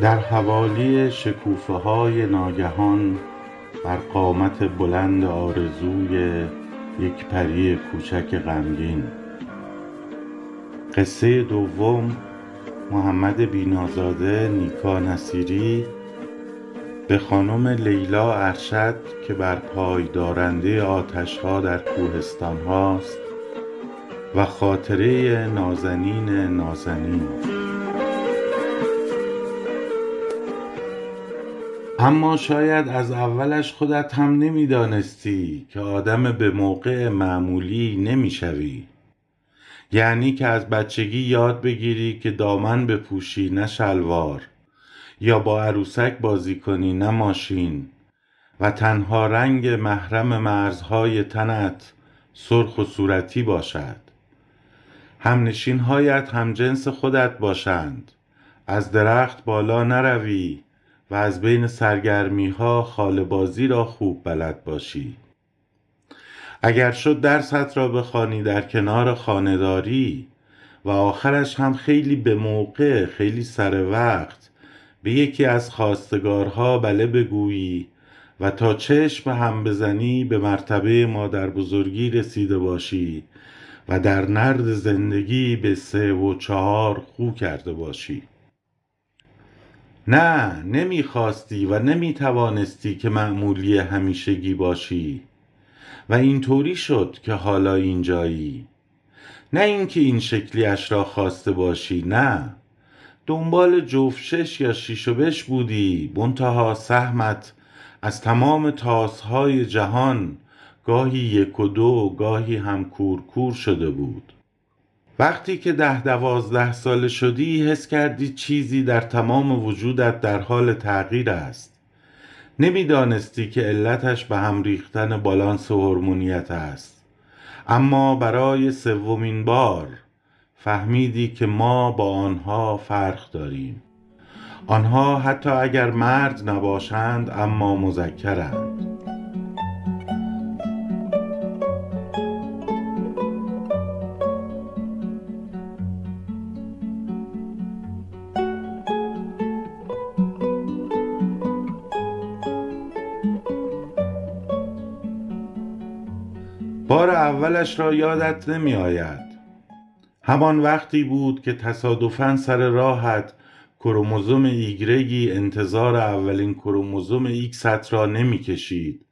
در حوالی شکوفه های ناگهان بر قامت بلند آرزوی یک پری کوچک غمگین. قصه دوم محمد بینوا زاده نیکا نصیری به خانم لیلا ارشد که بر پای دارنده آتش ها در کوهستان هاست و خاطره نازنین نازنین. اما شاید از اولش خودت هم نمی دانستی که آدم به موقع معمولی نمی شوی یعنی که از بچگی یاد بگیری که دامن بپوشی نه شلوار یا با عروسک بازی کنی نه ماشین و تنها رنگ محرم مرزهای تنت سرخ و صورتی باشد. همنشینهایت همجنس خودت باشند. از درخت بالا نروی و از بین سرگرمی ها خاله بازی را خوب بلد باشی. اگر شد درست را بخوانی در کنار خانهداری و آخرش هم خیلی به موقع خیلی سر وقت به یکی از خواستگارها بله بگویی و تا چشم هم بزنی به مرتبه مادر بزرگی رسیده باشی و در نرد زندگی به سه و چهار خو کرده باشی. نه نمی خواستی و نمی توانستی که معمولی همیشگی باشی. و اینطوری شد که حالا اینجایی. نه اینکه این شکلیش را خواسته باشی نه. دنبال جفت یا شیش و بش بودی. منتها سهمت از تمام تاسهای جهان گاهی یک و دو گاهی هم کور کور شده بود. وقتی که ده دوازده ساله شدی حس کردی چیزی در تمام وجودت در حال تغییر است. نمی‌دانستی که علتش به هم ریختن بالانس هورمونیت است. اما برای سومین بار فهمیدی که ما با آنها فرق داریم. آنها حتی اگر مرد نباشند اما مذکرند. اولش را یادت نمی آید همان وقتی بود که تصادفا سر راهت کروموزوم ایگرگی انتظار اولین کروموزوم ایکست را نمی کشید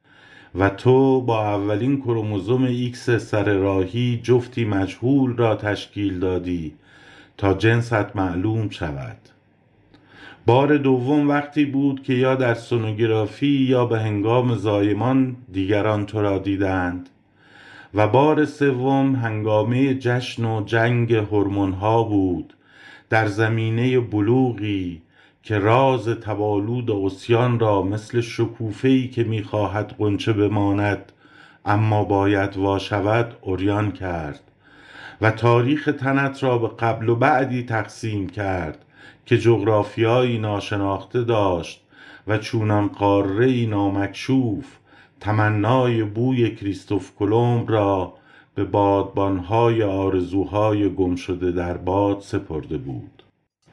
و تو با اولین کروموزوم ایکس سر راهی جفتی مجهول را تشکیل دادی تا جنست معلوم شود. بار دوم وقتی بود که یا در سونوگرافی یا به هنگام زایمان دیگران تو را دیدند. و بار سوم هنگامه جشن و جنگ هورمون‌ها بود. در زمینه بلوغی که راز توالود عصیان را مثل شکوفه‌ای که می‌خواهد غنچه بماند اما باید وا شود عریان کرد و تاریخ تنت را به قبل و بعدی تقسیم کرد که جغرافیایی ناشناخته داشت و چونان قارهای نامکشوف تمنای بوی کریستوف کلمب را به بادبانهای آرزوهای گم شده در باد سپرده بود.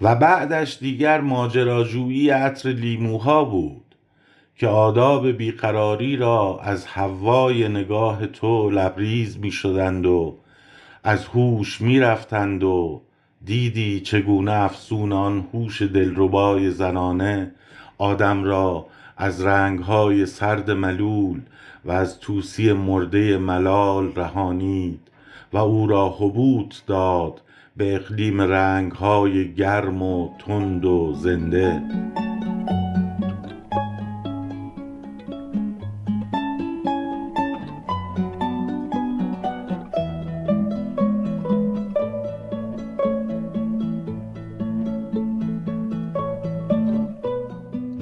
و بعدش دیگر ماجراجویی عطر لیموها بود که آداب بیقراری را از هوای نگاه تو لبریز می شدند و از هوش می رفتند و دیدی چگونه افسون آن هوش دلربای زنانه آدم را از رنگهای سرد ملول و از طوسی مرده ملال رهانید و او را هبوط داد به اقلیم رنگهای گرم و تند و زنده.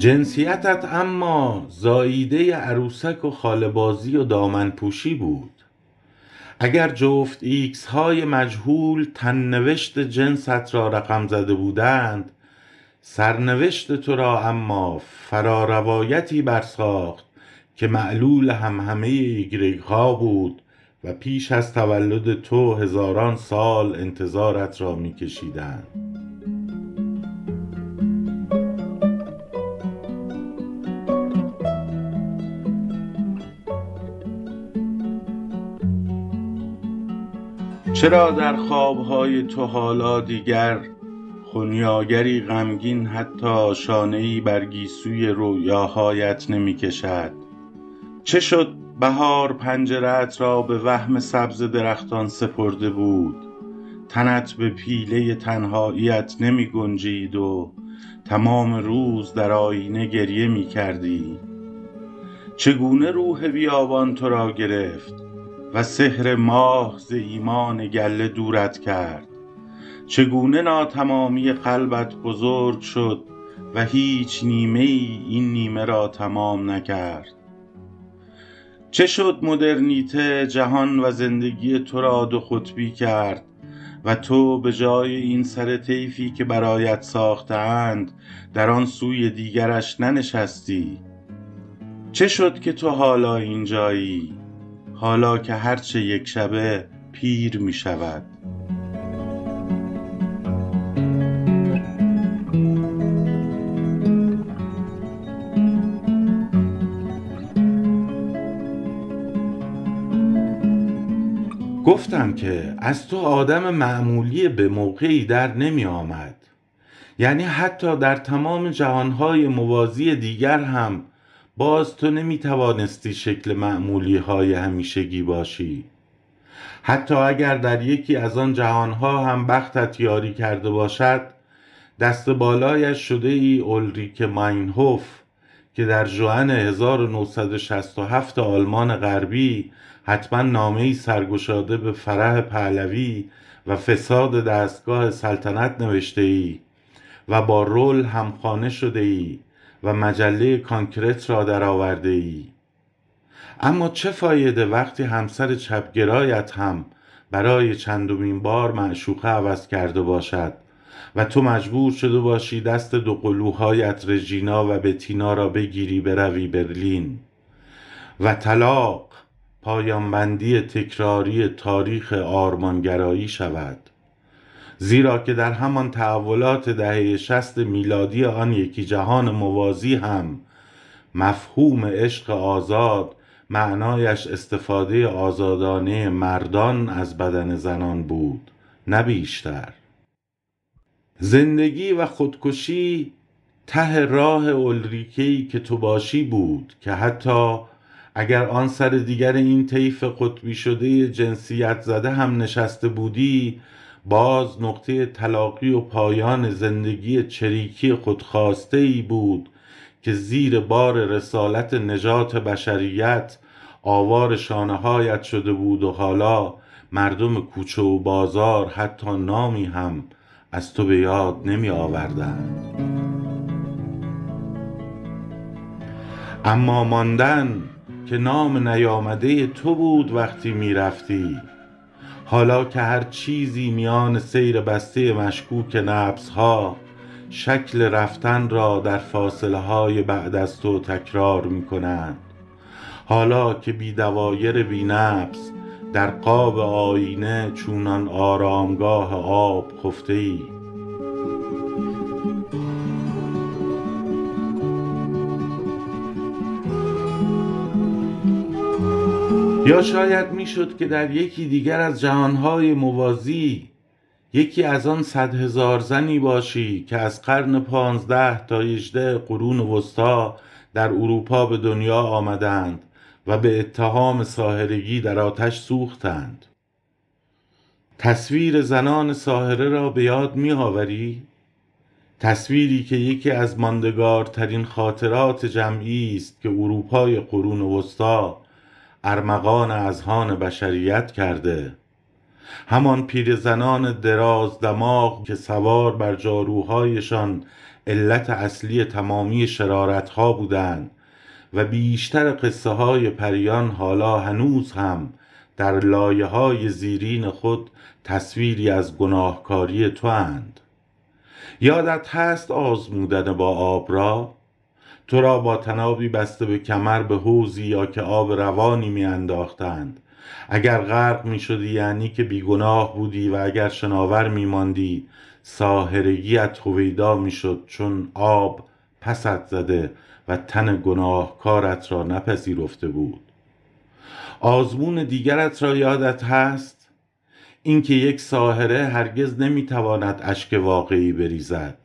جنسیتت اما زاییده عروسک و خاله بازی و دامن پوشی بود. اگر جفت ایکس های مجهول تننوشت جنست را رقم زده بودند سرنوشت تو را اما فراروایتی برساخت که معلول همهمه ایگرگ ها بود و پیش از تولد تو هزاران سال انتظارت را می چرا در خوابهای تو حالا دیگر خنیاگری غمگین حتی شانه ای بر گیسوی رویاهایت نمی کشد چه شد بهار پنجره ات را به وهم سبز درختان سپرده بود؟ تنت به پیله تنهاییت نمی گنجید و تمام روز در آیینه گریه می کردی چگونه روح بیابان تو را گرفت؟ و سحر ماه ز ایمان گله دورت کرد. چگونه ناتمامی قلبت بزرگ شد و هیچ نیمه ای این نیمه را تمام نکرد. چه شد مدرنیته جهان و زندگی تو را دو قطبی کرد و تو به جای این سر طیفی که برایت ساخته اند در آن سوی دیگرش ننشستی؟ چه شد که تو حالا اینجایی؟ حالا که هرچه یک شبه پیر می شود. گفتم که از تو آدم معمولی به موقعی در نمی آمد. یعنی حتی در تمام جهانهای موازی دیگر هم باز تو نمی توانستی شکل معمولی های همیشگی باشی. حتی اگر در یکی از آن جهانها هم بختت یاری کرده باشد دست بالایش شده ای اولریک ماینهوف که در جوان 1967 آلمان غربی حتما نامهای سرگشاده به فرح پهلوی و فساد دستگاه سلطنت نوشته ای و با رول همخانه شده ای و مجله کانکرت را درآورده ای اما چه فایده وقتی همسر چپگرایت هم برای چندمین بار معشوقه عوض کرده باشد و تو مجبور شده باشی دست دو قلوهایت رژینا و بتینا را بگیری بروی برلین و طلاق پایانبندی تکراری تاریخ آرمانگرایی شود. زیرا که در همان تحولات دهه شست میلادی آن یکی جهان موازی هم مفهوم عشق آزاد معنایش استفاده آزادانه مردان از بدن زنان بود نه بیشتر. زندگی و خودکشی ته راه اولریکی که تو باشی بود که حتی اگر آن سر دیگر این طیف قطبی شده جنسیت زده هم نشسته بودی باز نقطه تلاقی و پایان زندگی چریکی خودخواسته ای بود که زیر بار رسالت نجات بشریت آوار شانه هایت شده بود و حالا مردم کوچه و بازار حتی نامی هم از تو به یاد نمی آوردند. اما ماندن که نام نیامده تو بود وقتی می رفتی. حالا که هر چیزی میان سیر بسته مشکوک نبضها شکل رفتن را در فاصله های بعد از تو تکرار می کنند حالا که بی دوایر بی نبض در قاب آینه چونان آرامگاه آب خفته ای. یا شاید می‌شد که در یکی دیگر از جهانهای موازی یکی از آن صد هزار زنی باشی که از قرن پانزده تا هجده قرون وسطا در اروپا به دنیا آمدند و به اتهام ساحرگی در آتش سوختند تصویر زنان ساحره را به یاد می آوری؟ تصویری که یکی از ماندگارترین خاطرات جمعی است که اروپای قرون وسطا ارمغان اذهان بشریت کرده. همان پیرزنان دراز دماغ که سوار بر جاروهایشان علت اصلی تمامی شرارتها بودند و بیشتر قصه های پریان حالا هنوز هم در لایه های زیرین خود تصویری از گناهکاری تو اند یادت هست آزمودن با آب را؟ تو را با تنابی بسته به کمر به حوزی یا که آب روانی می انداختند. اگر غرق می شدی یعنی که بیگناه بودی و اگر شناور می ماندی ساهرگیت هویدا می شد چون آب پست زده و تن گناهکارت را نپذیرفته بود. آزمون دیگرت را یادت هست؟ اینکه یک ساحره هرگز نمی‌تواند اشک واقعی بریزد.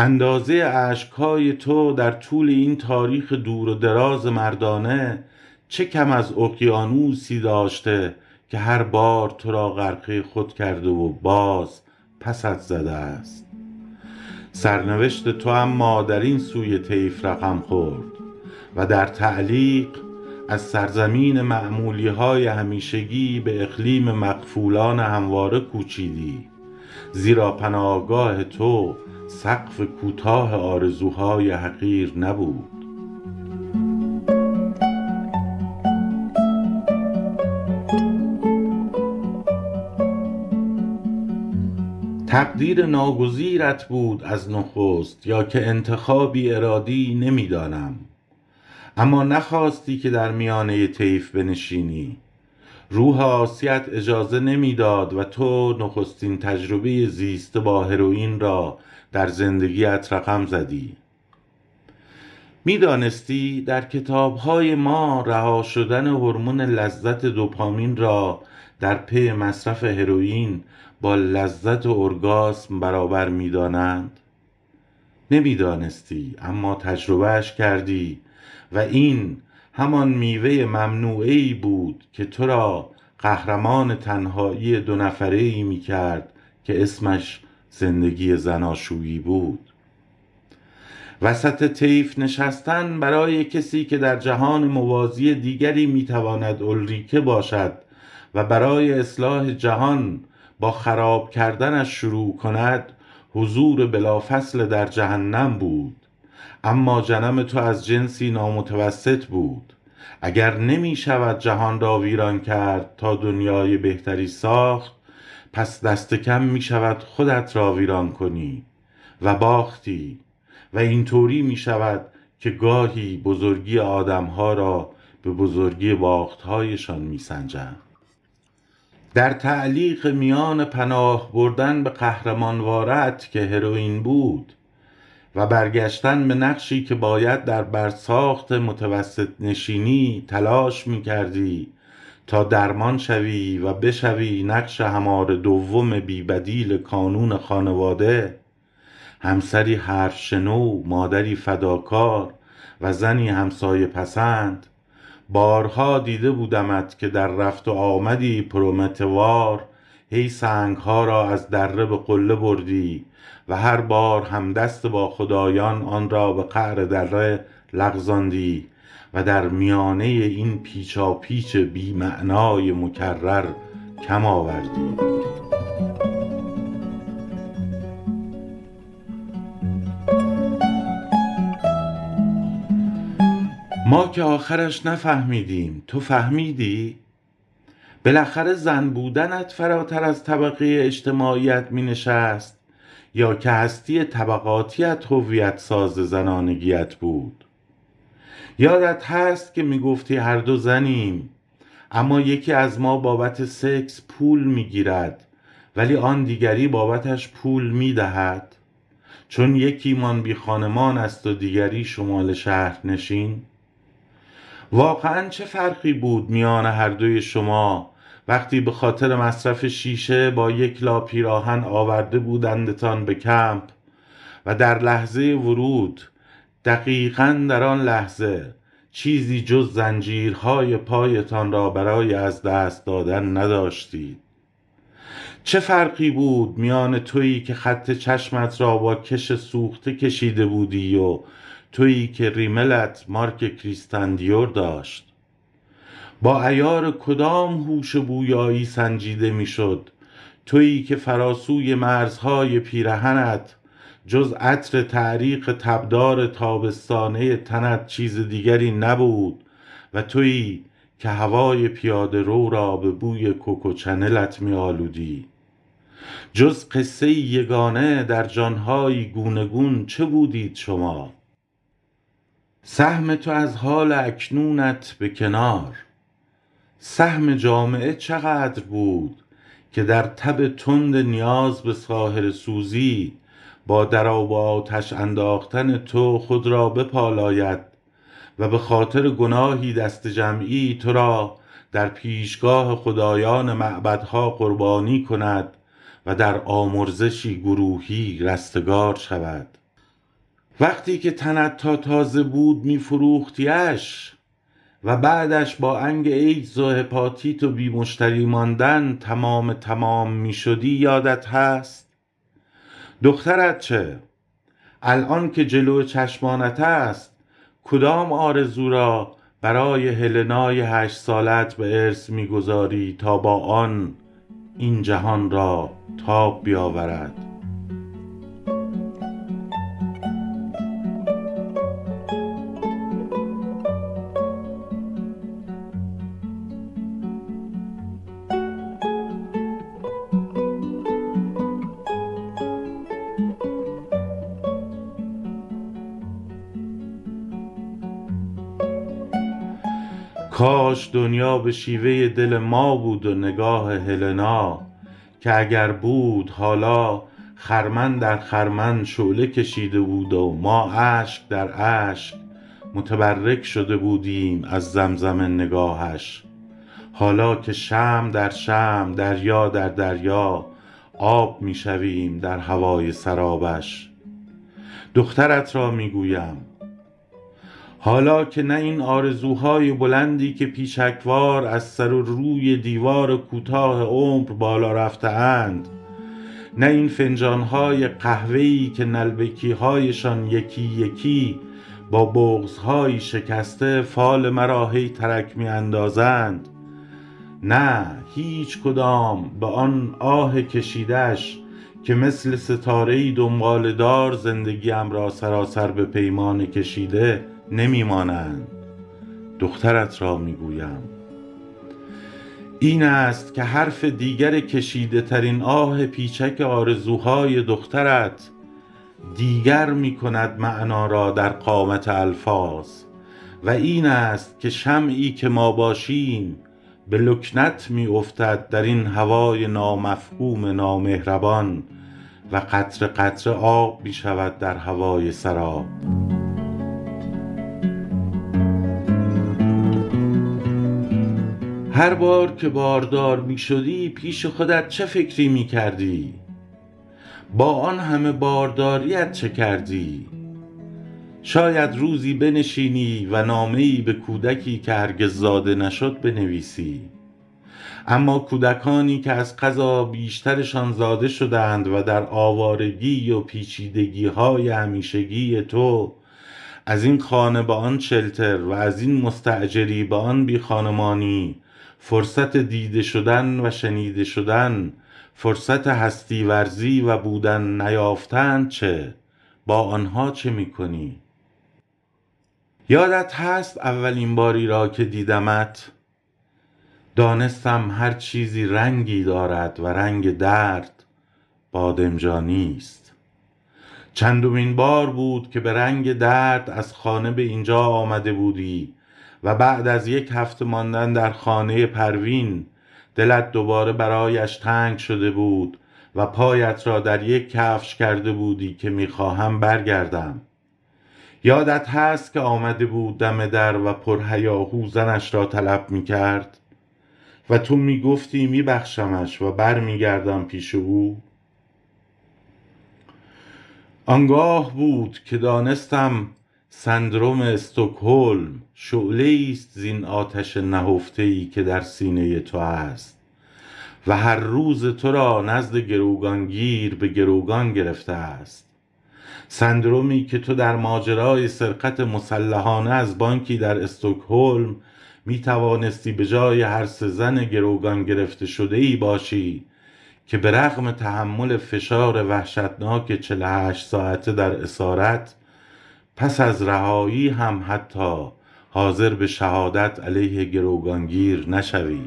اندازه اشکهای تو در طول این تاریخ دور و دراز مردانه چه کم از اقیانوسی داشته که هر بار تو را غرقه خود کرده و باز پست زده است. سرنوشت تو اما در این سوی طیف رقم خورد و در تعلیق از سرزمین معمولی های همیشگی به اقلیم مقفولان همواره کوچیدی زیرا پناهگاه تو سقف کوتاه آرزوهای حقیر نبود. تقدیر ناگزیرت بود از نخست یا که انتخابی ارادی نمی‌دانم. اما نخواستی که در میانه طیف بنشینی. روح آسیت اجازه نمی‌داد و تو نخستین تجربه زیست با هروئین را در زندگیت رقم زدی. می‌دانستی در کتابهای ما رها شدن هورمون لذت دوپامین را در پی مصرف هروئین با لذت ارگاسم برابر می‌دانند؟ نمی‌دانستی اما تجربهش کردی و این همان میوه ممنوعه بود که تو را قهرمان تنهایی دو نفره ای می کرد که اسمش زندگی زناشویی بود. وسط طیف نشستن برای کسی که در جهان موازی دیگری می‌تواند اولریکه باشد و برای اصلاح جهان با خراب کردنش شروع کند حضور بلافصل در جهنم بود. اما جنم تو از جنسی نامتوسط بود. اگر نمی شود جهان را ویران کرد تا دنیای بهتری ساخت پس دست کم می شود خودت را ویران کنی و باختی و اینطوری می شود که گاهی بزرگی آدمها را به بزرگی باختهایشان می سنجند. در تعلیق میان پناه بردن به قهرمانوارت که هروئین بود و برگشتن به نقشی که باید در برساخت متوسط نشینی تلاش می کردی تا درمان شوی و بشوی نقش همار دوم بیبدیل کانون خانواده همسری حرف شنو مادری فداکار و زنی همسایه پسند. بارها دیده بودمت که در رفت و آمدی پرومتوار هی سنگها را از دره به قله بردی و هر بار هم دست با خدایان آن را به قعر دره لغزاندی. و در میانه این پیچاپیچ بی معنای مکرر کم آوردی ما که آخرش نفهمیدیم تو فهمیدی؟ بالاخره زن بودنت فراتر از طبقه اجتماعیت می نشست یا که هستی طبقاتیت هویت ساز زنانگیت بود یادت هست که می گفتی هر دو زنیم. اما یکی از ما بابت سکس پول می گیرد ولی آن دیگری بابتش پول می دهد چون یکیمان بی خانمان است و دیگری شمال شهر نشین. واقعا چه فرقی بود میان هر دوی شما؟ وقتی به خاطر مصرف شیشه با یک لا پیراهن آورده بودندتان به کمپ و در لحظه ورود دقیقا در آن لحظه چیزی جز زنجیرهای پایتان را برای از دست دادن نداشتید. چه فرقی بود میان تویی که خط چشمت را با کش سوخته کشیده بودی و تویی که ریملت مارک کریستن دیور داشت؟ با ایار کدام هوش بویایی سنجیده می‌شد؟ تویی که فراسوی مرزهای پیرهنت جز عطر تعریق تبدار تابستانه تنت چیز دیگری نبود و تویی که هوای پیاده رو را به بوی کوکو چنلت می آلودی. جز قصه یگانه در جانهای گونگون چه بودید شما؟ سهم تو از حال اکنونت به کنار. سهم جامعه چقدر بود که در تب تند نیاز به ساحر سوزی با در آب و آتش انداختن تو خود را بپالاید و به خاطر گناهی دست جمعی تو را در پیشگاه خدایان معبدها قربانی کند و در آمرزشی گروهی رستگار شود وقتی که تنت تا تازه بود می فروختیش و بعدش با انگ ایدز و هپاتیت و بی مشتری ماندن تمام تمام می شدی یادت هست؟ دخترت چه؟ الان که جلو چشمانت است کدام آرزو را برای هلنای هشت سالت به ارث می‌گذاری تا با آن این جهان را تاب بیاورد کاش دنیا به شیوه دل ما بود و نگاه هلنا که اگر بود حالا خرمن در خرمن شعله کشیده بود و ما اشک در اشک متبرک شده بودیم از زمزم نگاهش. حالا که شمع در شمع دریا در دریا آب می شویم در هوای سرابش. دخترت را می گویم حالا که نه این آرزوهای بلندی که پیشکوار از سر و روی دیوار کوتاه عمر بالا رفته اند نه این فنجانهای قهوه‌ای که نلبکیهایشان یکی یکی با بغضهای شکسته فال مرا هی ترک می اندازند نه هیچ کدام به آن آه کشیدش که مثل ستارهای دنباله دار زندگیم را سراسر به پیمانه کشیده نمی مانند دخترت را می گویم این است که حرف دیگر کشیده ترین آه پیچک آرزوهای دخترت دیگر می کند معنا را در قامت الفاظ و این است که شمعی که ما باشیم به لکنت می افتد در این هوای نامفهوم نامهربان و قطره قطره آب می شود در هوای سراب. هر بار که باردار می شدی پیش خودت چه فکری می کردی؟ با آن همه بارداریت چه کردی؟ شاید روزی بنشینی و نامه ای به کودکی که هرگز زاده نشد بنویسی اما کودکانی که از قضا بیشترشان زاده شدند و در آوارگی و پیچیدگی های همیشگی تو از این خانه به آن شلتر و از این مستأجری به آن بی خانمانی فرصت دیده شدن و شنیده شدن فرصت هستی ورزی و بودن نیافتند چه؟ با آنها چه می کنی یادت هست اولین باری را که دیدمت؟ دانستم هر چیزی رنگی دارد و رنگ درد بادمجانی است چندمین بار بود که به رنگ درد از خانه به اینجا آمده بودی و بعد از یک هفته ماندن در خانه پروین دلت دوباره برایش تنگ شده بود و پایت را در یک کفش کرده بودی که می‌خواهم برگردم. یادت هست که آمده بود دم در و پرهیاهو زنش را طلب می‌کرد؟ و تو می‌گفتی میبخشمش و برمیگردم پیش او؟ آنگاه بود که دانستم سندروم استکهلم شعله است زین آتش نهفته ای که در سینه تو است. و هر روز تو را نزد گروگانگیر به گروگان گرفته است. سندرومی که تو در ماجرای سرقت مسلحانه از بانکی در استکهلم می توانستی به جای هر سه زن گروگان گرفته شده ای باشی که به رغم تحمل فشار وحشتناک 48 ساعته در اسارت پس از رهایی هم حتی حاضر به شهادت علیه گروگانگیر نشوی.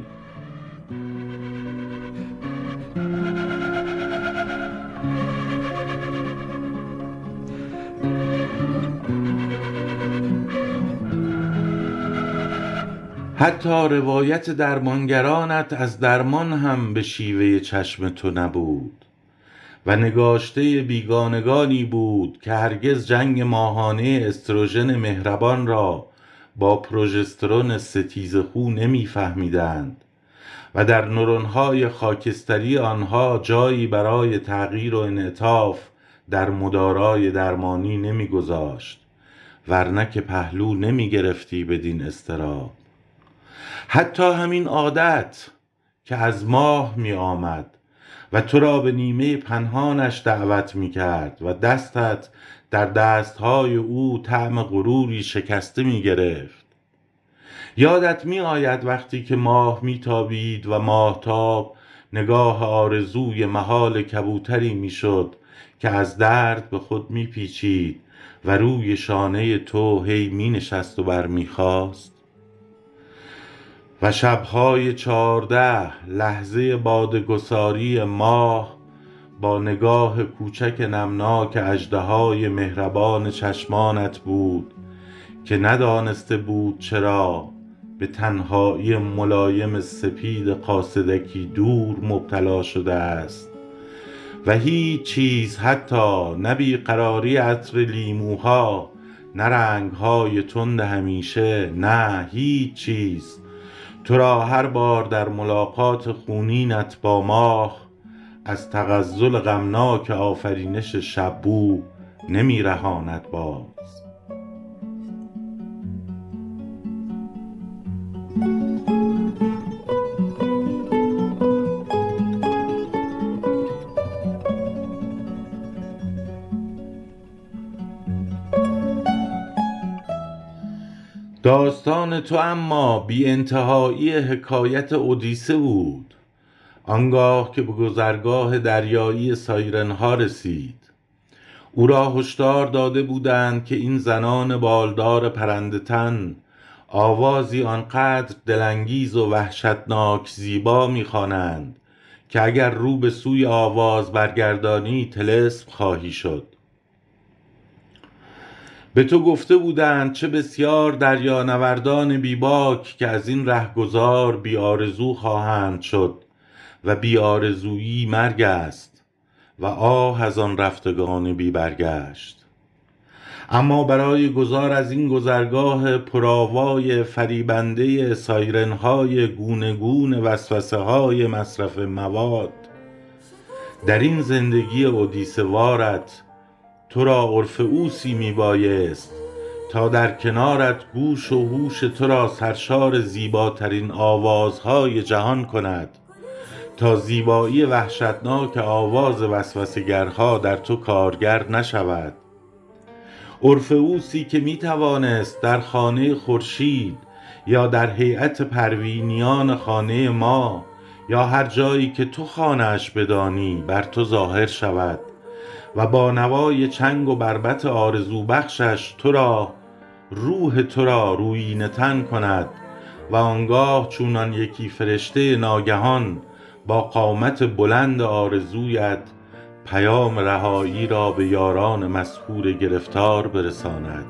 حتی روایت درمانگرانت از درمان هم به شیوه چشم تو نبود. و نگاشته بیگانگانی بود که هرگز جنگ ماهانه استروژن مهربان را با پروژسترون ستیزخو نمیفهمیدند و در نورونهای خاکستری آنها جایی برای تغییر و انعطاف در مدارای درمانی نمیگذاشت ورنه که پهلو نمی‌گرفتی بدین اضطراب. حتی همین عادت که از ماه می آمد و تو را به نیمه پنهانش دعوت می کرد و دستت در دستهای او طعم غروری شکسته می گرفت یادت می آید وقتی که ماه می تابید و ماهتاب نگاه آرزوی محال کبوتری می شد که از درد به خود می پیچید و روی شانه تو هی می نشست و بر می خواست و شبهای چارده لحظه بادگساری ماه با نگاه کوچک نمناک اژدهای مهربان چشمانت بود که ندانسته بود چرا به تنهایی ملایم سپید قاصدکی دور مبتلا شده است. و هیچ چیز حتی نه بیقراری عطر لیموها نه رنگهای تند همیشه نه هیچ چیز. تو را هر بار در ملاقات خونینت با ماه از تغزل غمناک آفرینش شبو نمی رهاند باز داستان تو اما بی انتهایی حکایت اودیسه بود. آنگاه که به گذرگاه دریایی سایرنها رسید. او را هشدار داده بودند که این زنان بالدار پرنده تن آوازی آنقدر دلانگیز و وحشتناک زیبا می‌خوانند که اگر رو به سوی آواز برگردانی طلسم خواهی شد. به تو گفته بودند چه بسیار دریانوردان بیباک که از این رهگذار بی آرزو خواهند شد و بی آرزویی مرگ است و آه از آن رفتگان بی برگشت اما برای گذار از این گذرگاه پرآوای فریبنده سایرنهای گونه گونه وسوسه های مصرف مواد در این زندگی اودیسه وارت تو را اورفئوسی می بایست تا در کنارت گوش و هوش تو را سرشار زیباترین آوازهای جهان کند تا زیبایی وحشتناک آواز وسوسهگرها در تو کارگر نشود. اورفئوسی که می توانست در خانه خورشید یا در هیئت پروینیان خانه ما یا هر جایی که تو خانه اش بدانی بر تو ظاهر شود. و با نوای چنگ و بربط آرزو بخشش تو را روح تو را رویینه تن کند و آنگاه چون آن یکی فرشته ناگهان با قامت بلند آرزویت پیام رهایی را به یاران مسحور گرفتار برساند.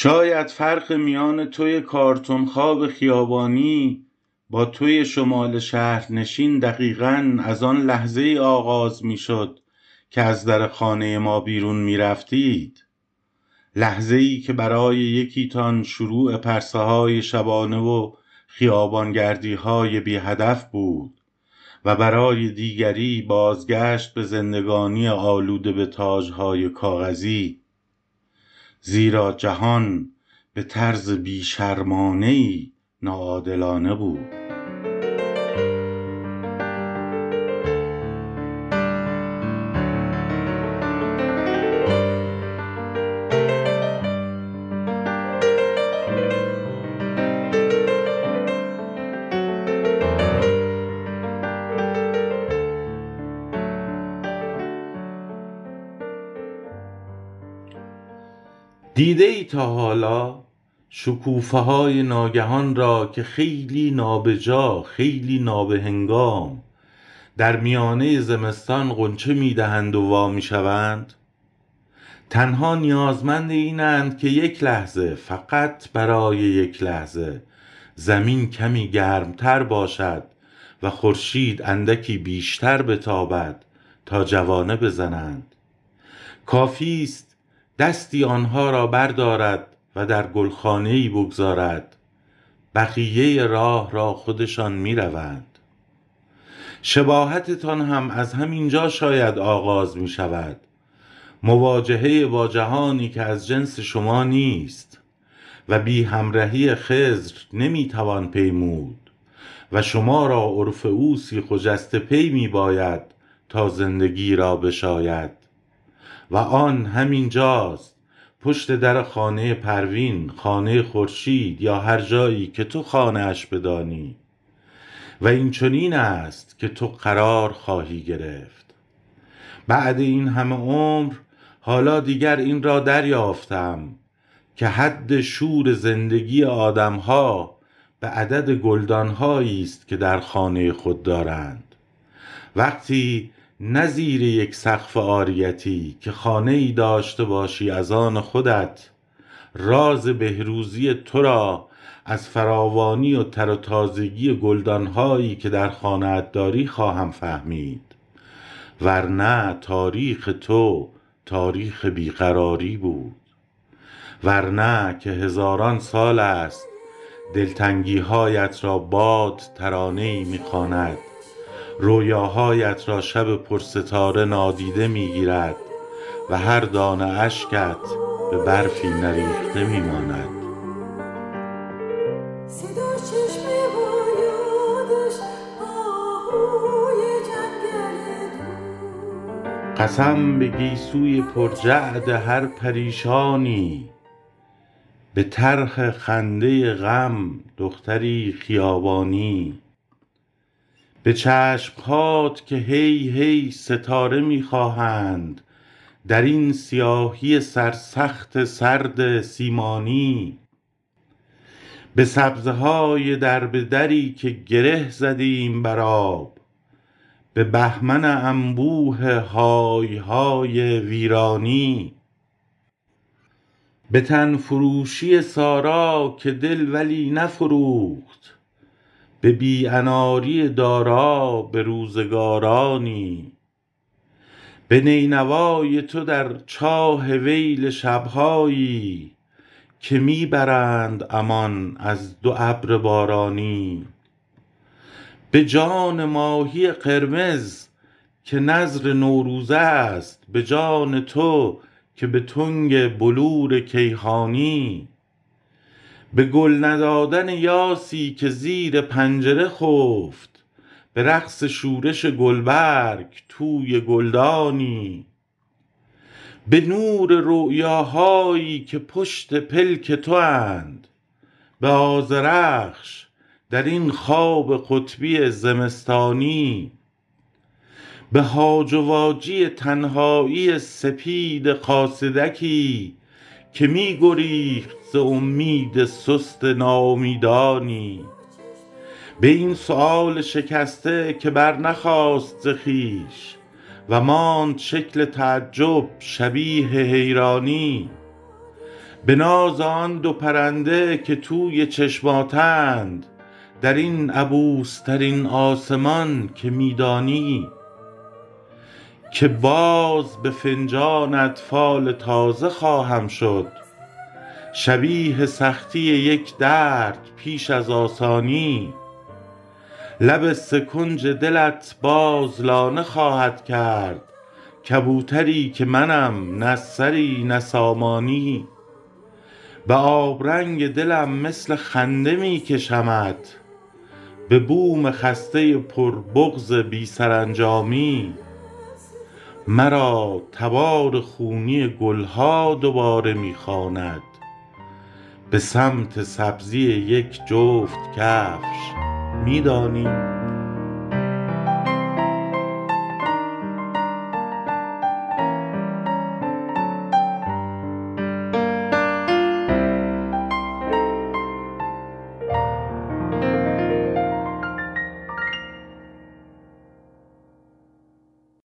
شاید فرق میان توی کارتون خواب خیابانی با توی شمال شهرنشین دقیقا از آن لحظه ای آغاز می شد که از در خانه ما بیرون می رفتید لحظه ای که برای یکیتان شروع پرسه های شبانه و خیابانگردی های بی هدف بود و برای دیگری بازگشت به زندگانی آلوده به تاجهای کاغذی. زیرا جهان به طرز بیشرمانه ای ناعادلانه بود. دیده ای تا حالا شکوفه های ناگهان را که خیلی نابجا خیلی نابهنگام در میانه زمستان غنچه می دهند و وا تنها نیازمند اینند که یک لحظه فقط برای یک لحظه زمین کمی گرمتر باشد و خورشید اندکی بیشتر بتابد تا جوانه بزنند. کافی است دستی آنها را بردارد و در گلخانه ای بگذارد. بقیه راه را خودشان می روند شباهتتان هم از همینجا شاید آغاز می شود مواجهه با جهانی که از جنس شما نیست و بی همرهی خضر نمی توان پیمود و شما را عرف او پی می باید تا زندگی را بشاید. و آن همینجاست پشت در خانه پروین خانه خورشید یا هر جایی که تو خانه اش بدانی. و این چنین است که تو قرار خواهی گرفت. بعد این همه عمر حالا دیگر این را دریافتم که حد شور زندگی آدمها به عدد گلدانهایی است که در خانه خود دارند. وقتی نه زیر یک سقف عاریتی که خانه ای داشته باشی از آن خودت. راز بهروزی تو را از فراوانی و تر و تازگی گلدانهایی که در خانه‌ات داری خواهم فهمید. ورنه تاریخ تو تاریخ بیقراری بود. ورنه که هزاران سال است دلتنگیهایت را باد ترانه ای می‌خواند. رویاهایت را شب پرستاره نادیده می‌گیرد و هر دانه اشکت به برفی نریخته میماند. قسم به گیسوی پرجعد هر پریشانی به طرح خنده غم دختری خیابانی. به چشمهات که هی هی ستاره می‌خواهند. در این سیاهی سرسخت سرد سیمانی. به سبزه های در به دری که گره زدیم بر به بهمن انبوه های های ویرانی. به تن فروشی سارا که دل ولی نفروخت. به بی اناری دارا به روزگارانی. به نینوای تو در چاه ویل شبهایی که می برند امان از دو ابر بارانی. به جان ماهی قرمز که نذر نوروزه است به جان تو که به تنگ بلور کیهانی. به گل ندادن یاسی که زیر پنجره خفت. به رقص شورش گلبرگ توی گلدانی. به نور رؤیاهایی که پشت پلک تواند به آذرخش در این خواب قطبی زمستانی. به هاج و واجی تنهایی سپید قاصدکی. که می گریخت ز امید سست ناامیدانی به این سؤال شکسته که برنخاست ز و ماند شکل تعجب شبیه حیرانی. به ناز آن دو پرنده که توی چشماتند در این عبوس ترین آسمان که می دانی که باز به فنجانت فال تازه خواهم شد. شبیه سختی یک درد پیش از آسانی. لب سکنج دلت باز لانه خواهد کرد. کبوتری که منم نه سری نه سامانی. به آبرنگ دلم مثل خنده می کشمت. به بوم خسته پربغض بی سرانجامی. مرا تبار خونی گلها دوباره می خواند. به سمت سبزی یک جفت کفش می دانی.